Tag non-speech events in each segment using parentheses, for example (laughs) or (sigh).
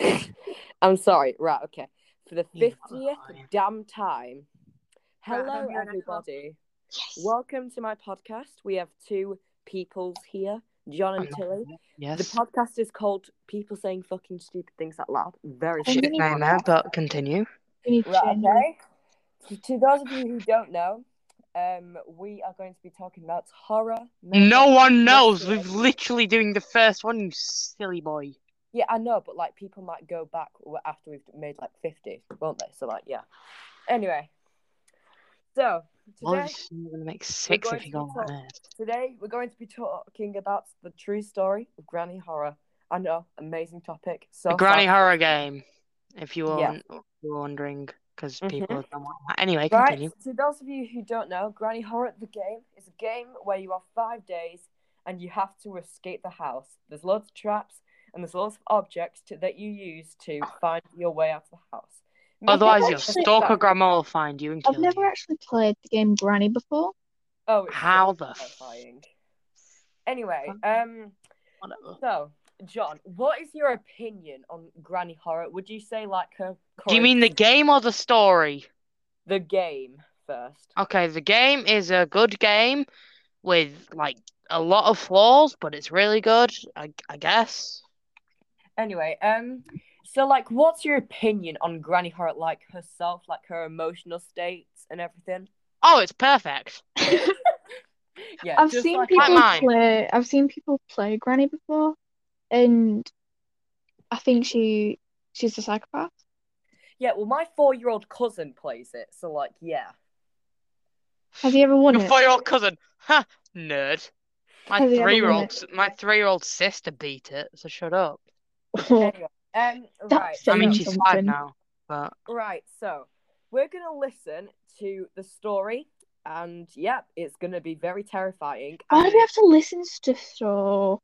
(laughs) I'm sorry. Right, okay. For the 50th damn time. Hello, everybody. Yes. Welcome to my podcast. We have two peoples here, John and I'm not- Tilly. The podcast is called People Saying Fucking Stupid Things Out Loud. Very Shit, Shit funny. name there, but continue. To Right, okay. To- To those of you who don't know, um, we are going to be talking about horror. murder, No one knows. We're literally doing the first one, you silly boy. Yeah, I know, but like people might go back after we've made like 50, won't they? So, like, yeah. Anyway, so today, it's gonna make six if you go on talk- today we're going to be talking about the true story of Granny Horror. I know, amazing topic. So The Granny far- Horror Game, if you Yeah. won- you were wondering, because Mhm. people don't want that. Anyway, Right, continue. to those of you who don't know, Granny Horror the game is a game where you have five days and you have to escape the house. There's loads of traps and there's lots of objects to, that you use to find your way out of the house. Otherwise, your actually- stalker grandma will find you and kill I've never you. actually played the game Granny before. Oh, it's so How the f- terrifying. Anyway, um, Whatever. so John, what is your opinion on Granny Horror? Would you say like her? Do you mean the game or the story? the game first? Okay, the game is a good game with like a lot of flaws, but it's really good, I, I guess. Anyway, um, so like, what's your opinion on Granny Horror, like herself, like her emotional states and everything? Oh, it's perfect. (laughs) Yeah, I've just seen like people mine. play. I've seen people play Granny before, and I think she she's a psychopath. Yeah, well, my four-year-old cousin plays it, so like, yeah. Has he ever won Your it? four-year-old cousin, ha, nerd. My Has he ever won three-year-old, my three-year-old sister beat it. So shut up. Anyway, (laughs) um, right, I mean, she's something. five now, but right. So we're gonna listen to the story, and yeah, it's gonna be very terrifying. Why do and- we have to listen to stuff?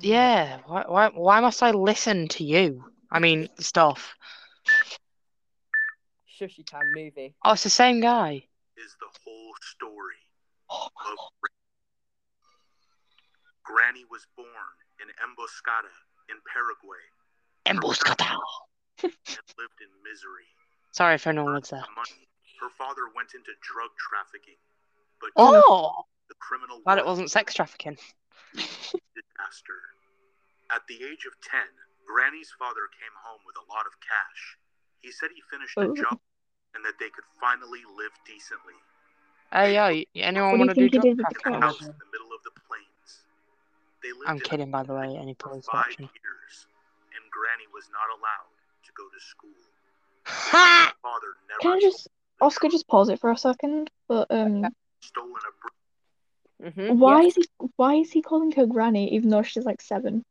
yeah. Why, why, why must I listen to you? I mean, stuff. Shushy time movie. Oh, it's the same guy. is the whole story Oh (gasps) of Granny was born in Emboscada in Paraguay Emboscada. and lived in misery. Sorry if anyone there. For money, her father went into drug trafficking, but Oh, the criminal glad it wasn't sex trafficking. (laughs) disaster. At the age of 10, Granny's father came home with a lot of cash. He said he finished a Oh. job and that they could finally live decently. Oh, hey, yo, y- anyone want to do drug did with In a the house trafficking? I'm in kidding, by the way. Any for police five watching? years, and Granny was not allowed to go to school. (laughs) Ha! Father never Can I just Oscar just pause it for a second? But um, stolen a brick. Mm-hmm. why is he why is he calling her Granny even though she's like seven?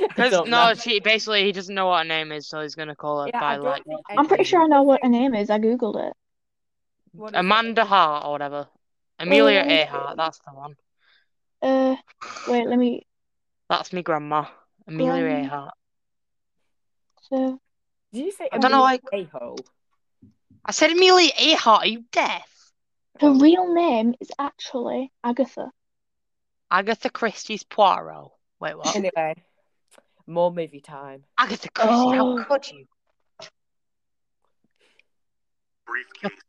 Because no, she basically he doesn't know what her name is, so he's gonna call her Yeah, by like. I'm pretty sure I know what her name is. I googled it. What is it? Amanda Hart or whatever. Amelia Oh. Earhart, that's the one. Uh, wait, let me. That's me grandma. Amelia Gran- Earhart. So, Did you say? I don't know, like- a hole? I said Amelia Earhart. Are you deaf? her real name is actually Agatha. Agatha Christie's Poirot. Wait, what? Anyway, more movie time. Agatha Christie. Oh. How could you? briefcase full of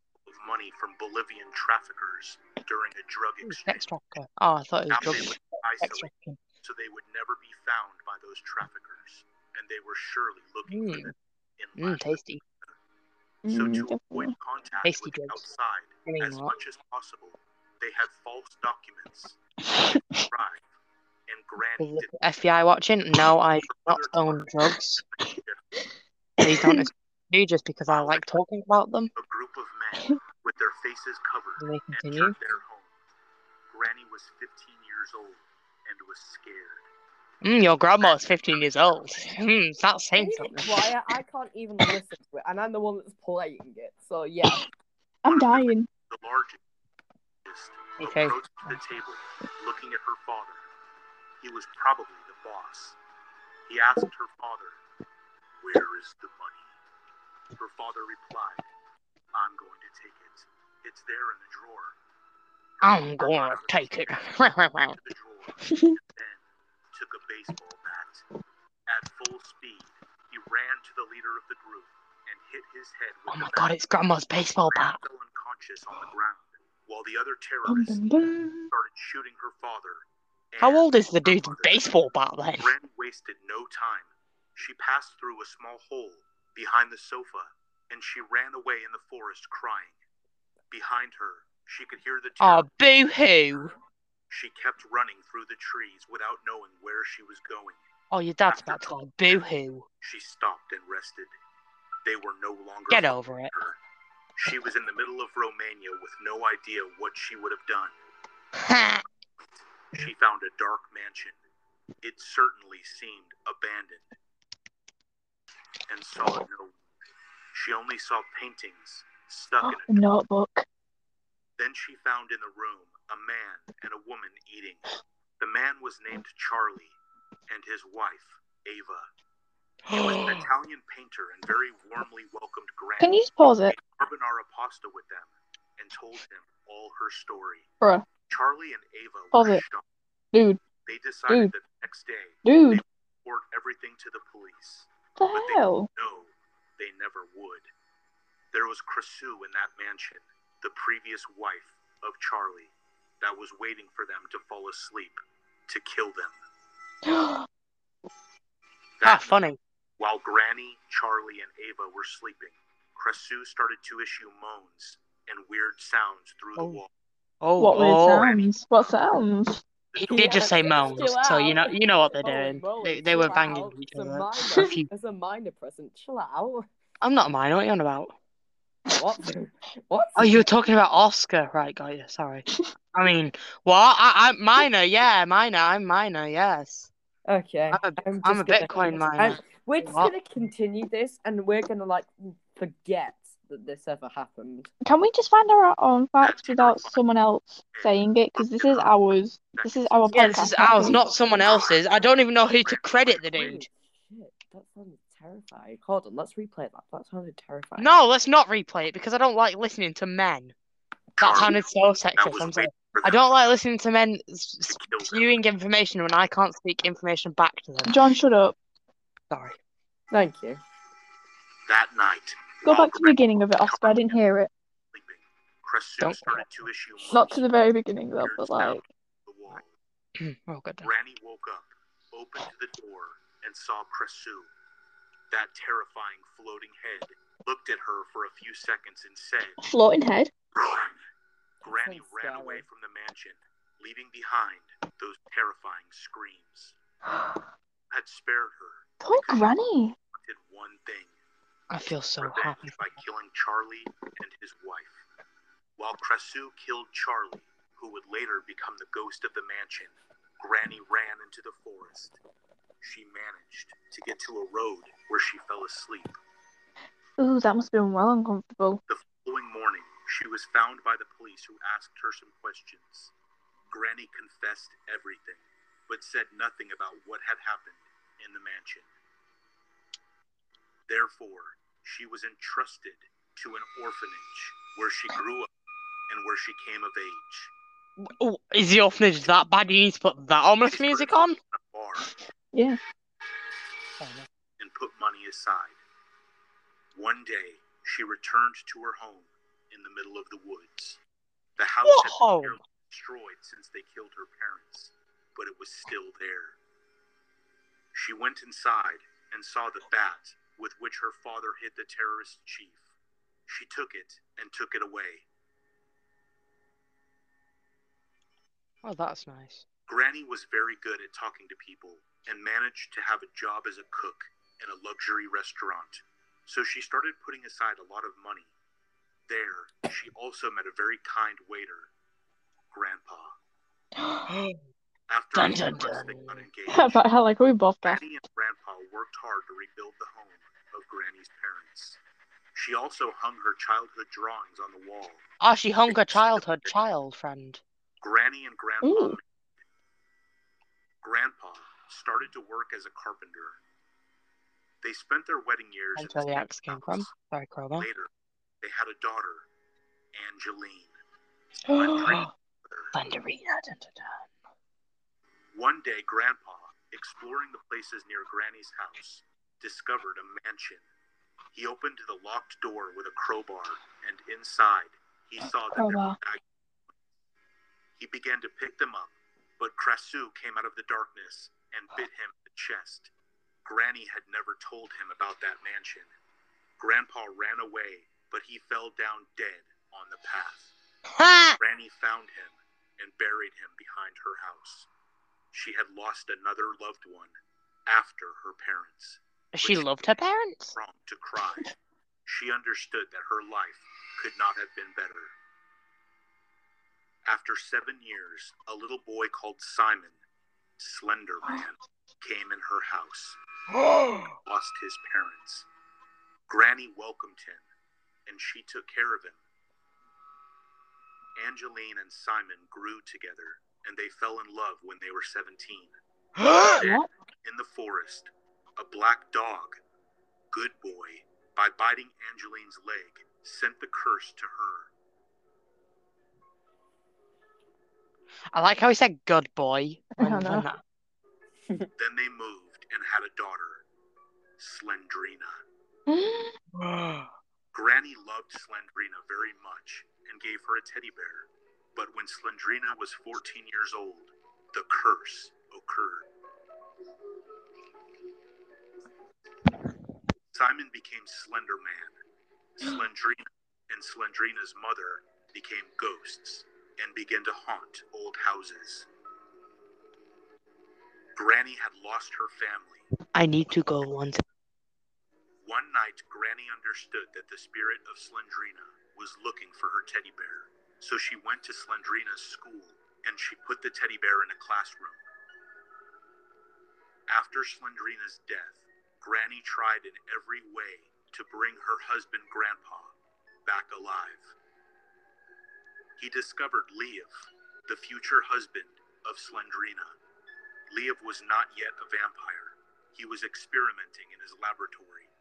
money from Bolivian traffickers during a drug Ooh, Sex exchange. trafficker. Oh, I thought it was Now drug they would sex isolate trafficking. so they would never be found by those traffickers, and they were surely looking for Mm. them in Mmm, Latin tasty. So Mm, to definitely. avoid contact Tasty with drugs. outside I mean, as what? much as possible, they had false documents. Drive, (laughs) and Granny Is the FBI watching? No, I do not own drugs. (laughs) Please don't (clears throat) do just because I like talking about them. a group of men with (laughs) their faces covered Can they entered their home. Granny was 15 years old and was scared. Mm, your grandma is 15 years old. (laughs) That's Can saying something. quiet? I (laughs) can't even listen to it, and I'm the one that's playing it. So yeah. I'm dying. The largest Me too. approached the table, looking at her father. He was probably the boss. He asked her father, Where is the money? Her father replied, I'm going to take it. It's there in the drawer. I'm gonna take it. (laughs) To the drawer, then took a baseball bat. At full speed, he ran to the leader of the group and hit his head with Oh my god, it's Grandma's baseball bat. fell unconscious on the ground, while the other terrorists started shooting her father. How old is the dude's baseball bat then? Wasted no time. She passed through a small hole behind the sofa, and she ran away in the forest crying. Behind her, she could hear the Oh, boo hoo. She kept running through the trees without knowing where she was going. Oh, your dad's about to go boo hoo. She stopped and rested. They were no longer Get over it. her. She was in the middle of Romania with no idea what she would have done. (laughs) She found a dark mansion. It certainly seemed abandoned. And saw no one. She only saw paintings stuck oh, in A notebook. Then she found in the room a man and a woman eating. The man was named Charlie, and his wife, Ava. He was an (gasps) Italian painter and very warmly welcomed Grant Can you just pause it? carbonara pasta with them and told him all her story. Bruh. Charlie and Ava Pause were it. shocked. Dude, They decided Dude. that the next day dude, report everything to the police. what the hell? No, they never would. There was Krasue in that mansion, the previous wife of Charlie, that was waiting for them to fall asleep to kill them. (gasps) Ah, That funny. While Granny, Charlie, and Ava were sleeping, Krasue started to issue moans and weird sounds through the Oh. wall. Oh, What weird oh. sounds? What sounds? He Yeah, did just (laughs) say moans, so you know you know what they're doing. moly, They, they were banging out. each It's a other. minor, (laughs) A few- It's a minor present. Chill out. I'm not mine. What are you on about? What? what? Oh, you were talking about Oscar, right? Got you. Sorry. I mean, what? I, I minor, yeah, minor. I'm minor, yes. Okay. I'm a- I'm, I'm a Bitcoin gonna, miner. and we're just What? gonna continue this, and we're gonna like forget that this ever happened. Can we just find our own facts without someone else saying it? Because this is ours. This is our podcast. Yeah, this is ours, not someone else's. I don't even know who to credit the Holy dude. shit, that sounded terrifying. Hold on, let's replay that. That sounded terrifying. No, let's not replay it because I don't like listening to men. That sounded so that sexist. I'm sorry. I don't like listening to men s- to kill them. spewing information when I can't speak information back to them. John, shut up. Sorry. Thank you. That night, Go back to the beginning of it, Oscar. I didn't hear it. Don't- started to issue Not to the very beginning though, but like. through the wall. (clears throat) oh, good. Granny woke up, opened the door, and saw Krasue. That terrifying floating head looked at her for a few seconds and said, Floating head. (sighs) Granny sounds ran scary. away from the mansion, leaving behind those terrifying screams. (gasps) Had spared her Poor Granny. did one thing I feel so happy. by killing Charlie and his wife. While Krasue killed Charlie, who would later become the ghost of the mansion, Granny ran into the forest. She managed to get to a road where she fell asleep. Ooh, that must have been well uncomfortable. The following morning, she was found by the police who asked her some questions. Granny confessed everything, but said nothing about what had happened in the mansion. Therefore, she was entrusted to an orphanage where she grew up and where she came of age. Oh, is the orphanage that bad? You need to put that ominous music on? Yeah. and put money aside. One day, she returned to her home in the middle of the woods. The house had been nearly destroyed since they killed her parents, but it was still there. She went inside and saw the bat with which her father hid the terrorist chief. She took it and took it away. Oh, that's nice. Granny was very good at talking to people and managed to have a job as a cook in a luxury restaurant. So she started putting aside a lot of money. There, she also met a very kind waiter, Grandpa. After (gasps) Dun, a few dun, they dun. got engaged. but how like we both got. Granny and Grandpa worked hard to rebuild the home of Granny's parents. She also hung her childhood drawings on the wall. Oh, she hung her childhood child friend. Granny and Grandpa. Ooh. Grandpa started to work as a carpenter. They spent their wedding years That's where the axe came from. Sorry, Crowbar. Later, they had a daughter, Angeline. (gasps) Thunderina. One day, Grandpa, exploring the places near Granny's house, discovered a mansion He opened the locked door with a crowbar, and inside he saw that there Crowbar. bags. He began to pick them up, but Krasue came out of the darkness and bit him in the chest. Granny had never told him about that mansion. Grandpa ran away, but he fell down dead on the path. Granny found him and buried him behind her house. She had lost another loved one after her parents. She loved her parents. Wrong to cry. She understood that her life could not have been better. After seven years, a little boy called Simon, Slender Man, came in her house. (gasps) Lost his parents. Granny welcomed him, and she took care of him. Angeline and Simon grew together, and they fell in love when they were 17. (gasps) What? In the forest, a black dog, Good Boy, by biting Angeline's leg, sent the curse to her. I like how he said "good boy." When- when that- (laughs) Then they moved and had a daughter, Slendrina. (gasps) Granny loved Slendrina very much and gave her a teddy bear. But when Slendrina was 14 years old, the curse occurred. Simon became Slender Man. Slendrina and Slendrina's mother became ghosts and began to haunt old houses. Granny had lost her family I need to go once. one night, Granny understood that the spirit of Slendrina was looking for her teddy bear. So she went to Slendrina's school and she put the teddy bear in a classroom. After Slendrina's death, Granny tried in every way to bring her husband Grandpa back alive. He discovered Liev, the future husband of Slendrina. Liev was not yet a vampire. He was experimenting in his laboratory.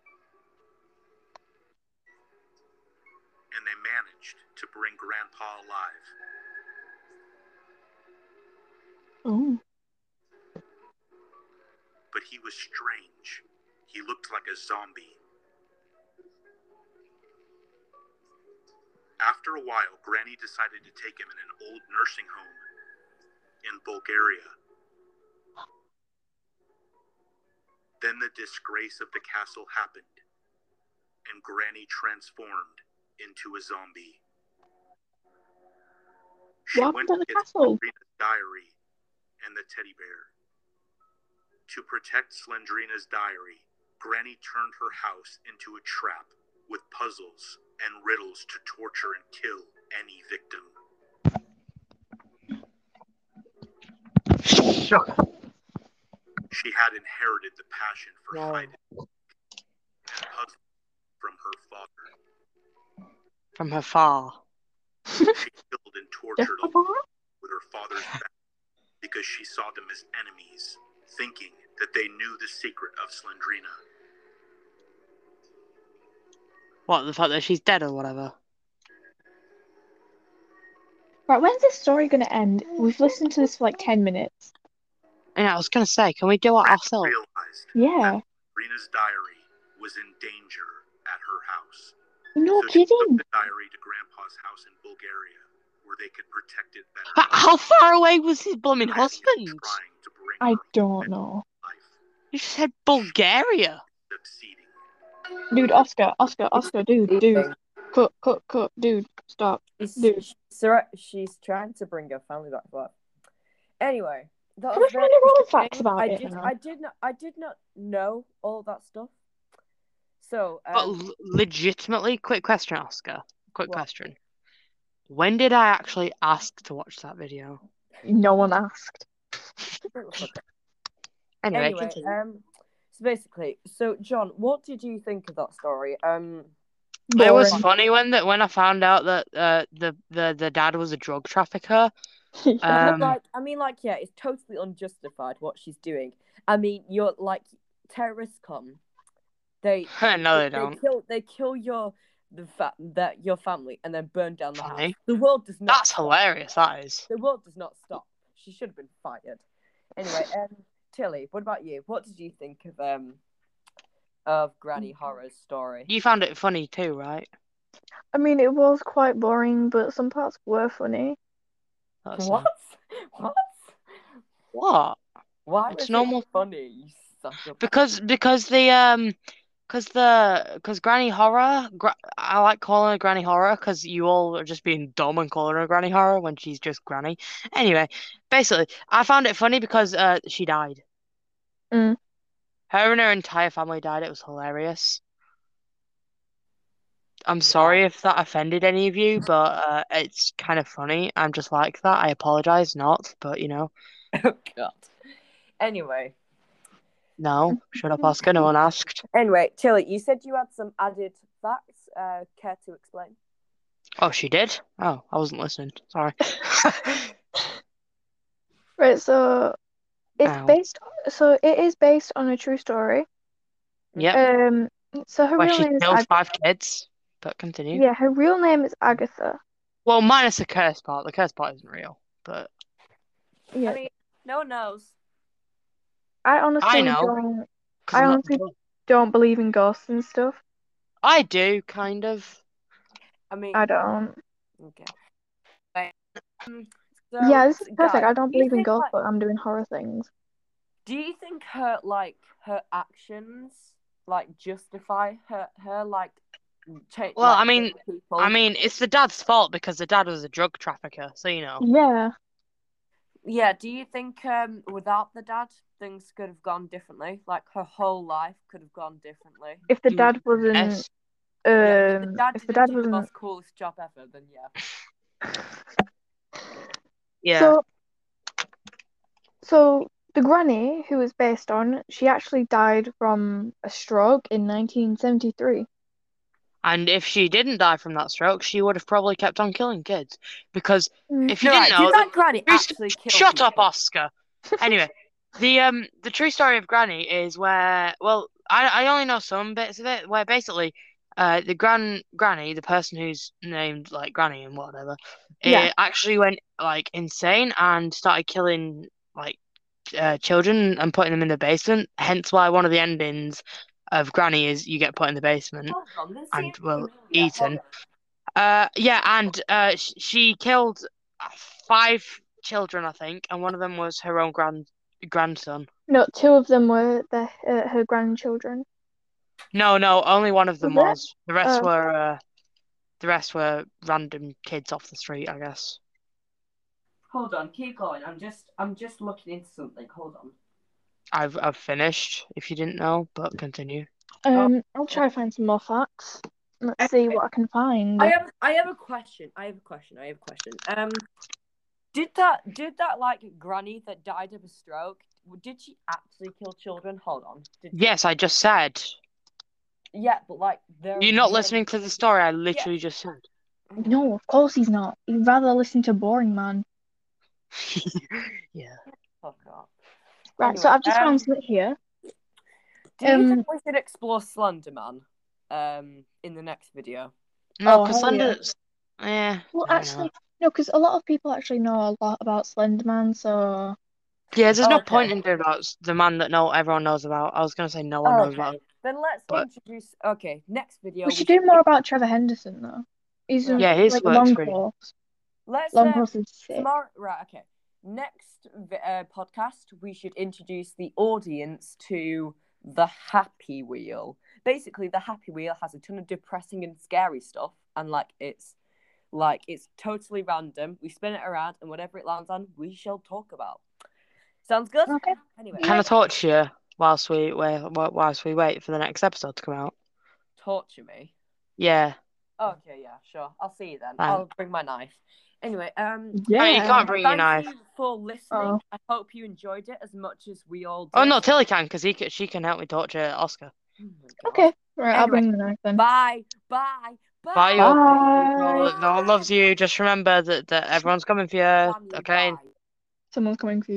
And they managed to bring Grandpa alive. Oh. But he was strange. He looked like a zombie. After a while, Granny decided to take him in an old nursing home in Bulgaria. Then the disgrace of the castle happened, and Granny transformed into a zombie. She What went to the get castle? Slendrina's diary and the teddy bear. To protect Slendrina's diary, Granny turned her house into a trap with puzzles and riddles to torture and kill any victim. She had inherited the passion for Wow. hiding puzzles from her father. From her far. She killed and tortured (laughs) with her father's back because she saw them as enemies, thinking that they knew the secret of Slendrina. What the fact that she's dead or whatever. Right, when's this story gonna end? We've listened to this for like 10 minutes. And I was gonna say, can we do it ourselves? Yeah. Rina's diary was in danger at her house. No so she took kidding. the diary to Grandpa's house in Bulgaria, where they could protect it better. But how far away was his blooming husband? Trying to bring I don't know. life, You just said Bulgaria. succeeding. Dude, Oscar, Oscar, Oscar, dude, dude. Leaving. Cut, cut, cut, dude, stop. She's, Dude. she's, right- she's trying to bring her family back but. Anyway, that Can was I very find a random interesting. facts about I it did, now? I did not. I did not know all that stuff. So, um, l- legitimately, quick question, Oscar. Quick What? question. When did I actually ask to watch that video? No one asked. (laughs) Anyway, anyway, continue. um, so basically, so John, what did you think of that story? Um, It was funny when that when I found out that uh, the the the dad was a drug trafficker. (laughs) Um, like, I mean, like, yeah, it's totally unjustified what she's doing. I mean, you're like terrorists come, they (laughs) no, they don't. kill they kill your the fa- that your family and then burn down the house. The world does not. That's stop. hilarious. That is. The world does not stop. She should have been fired. Anyway, um, Tilly, what about you? What did you think of um of Granny Horror's story? You found it funny too, right? I mean, it was quite boring, but some parts were funny. That's What? (laughs) What? What? Why It's was normal- it funny? You suck. Because because the um because the because Granny Horror gra I like calling her Granny Horror because you all are just being dumb and calling her Granny Horror when she's just Granny. Anyway, basically, I found it funny because uh she died. Mm. Her and her entire family died. It was hilarious. I'm sorry if that offended any of you, but uh, it's kind of funny. I'm just like that. I apologize, not, but you know, (laughs) Oh God. Anyway, no. Shut up, Oscar. No (laughs) one asked. anyway, Tilly, you said you had some added facts. Uh, care to explain? Oh, she did? Oh, I wasn't listening. Sorry. (laughs) Right, so it's Ow. based. So it is based on a true story. Yeah. Um. So her Where real she name is Ag- five kids. But continue. yeah, her real name is Agatha. Well, minus the curse part. The curse part isn't real, but Yeah, I mean, no one knows. I honestly I know. don't 'cause I I'm not don't believe in ghosts and stuff. I do kind of. I mean, I don't. Okay. Right. Um, so, yeah, this is perfect. guys, I don't do believe in ghosts, like- but I'm doing horror things. Do you think her like her actions like justify her her like change? Well, like, I mean- I mean, it's the dad's fault because the dad was a drug trafficker, so you know. Yeah. Yeah. Do you think um without the dad things could have gone differently? Like her whole life could have gone differently. If the dad wasn't, Yes. yeah, if um, the dad if the dad wasn't, most coolest job ever, then yeah. Yeah. so, so the granny who was based on, she actually died from a stroke in 1973. And if she didn't die from that stroke, she would have probably kept on killing kids. Because Mm. if you No, didn't right, know, that granny st- actually kill Shut up. Oscar. Anyway, the um the true story of Granny is where well I I only know some bits of it where basically uh the gran Granny the person who's named like Granny and whatever Yeah. actually went like insane and started killing like uh, children and putting them in the basement. Hence why one of the endings of Granny is you get put in the basement. Hold on, And, well, familiar. Eaten. Uh, yeah, and uh, sh- she killed five children, I think, and one of them was her own grand grandson. No, two of them were the, uh, her grandchildren. No, no, only one of them Was was. The rest Oh. were uh, the rest were random kids off the street, I guess. Hold on, keep going. I'm just I'm just looking into something. Hold on. I've I've finished. If you didn't know, but continue. Um, I'll try to find some more facts. Let's see what I can find. I have I have a question. I have a question. I have a question. Um, did that did that like granny that died of a stroke? Did she actually kill children? Hold on. Did Yes, I just said. Yeah, but like they're You're not listening to the story. I literally just said. No, of course he's not. He'd rather listen to Boring Man. (laughs) yeah. Fuck off. Right, so I've just um, found something here. Do you Um, think we should explore Slenderman um in the next video? No, Oh, because hell yeah. Slender's. Yeah. Well, I don't know. actually, no, because a lot of people actually know a lot about Slenderman, so Yeah, there's no Okay. point in doing about the man that no everyone knows about. I was gonna say no one knows Okay. about. Then let's But- introduce. Okay, next video. we should do more about Trevor Henderson, though. He's Yeah, yeah, his like work's Long pretty- Horse. Let's Long uh, Horse is sick. tomorrow. Right. Okay. Next uh, podcast, we should introduce the audience to the Happy Wheel. Basically, the Happy Wheel has a ton of depressing and scary stuff, and like it's like it's totally random. We spin it around, and whatever it lands on, we shall talk about. Sounds good. Okay. Anyway, Can I torture you whilst we wait whilst we wait for the next episode to come out? torture me. Yeah. Okay, yeah, sure. I'll see you then. Fine. I'll bring my knife. Anyway, um, Yeah. Hey, you can't bring your thank knife. you for listening. Oh. I hope you enjoyed it as much as we all did. Oh no, Tilly can because he can, she can help me torture Oscar. Oh. Okay, right, I'll bring the knife then. Bye. Bye. Bye. Bye, Bye. No, no one loves you. Just remember that, that everyone's coming for you. Damn Okay. Someone's coming for you.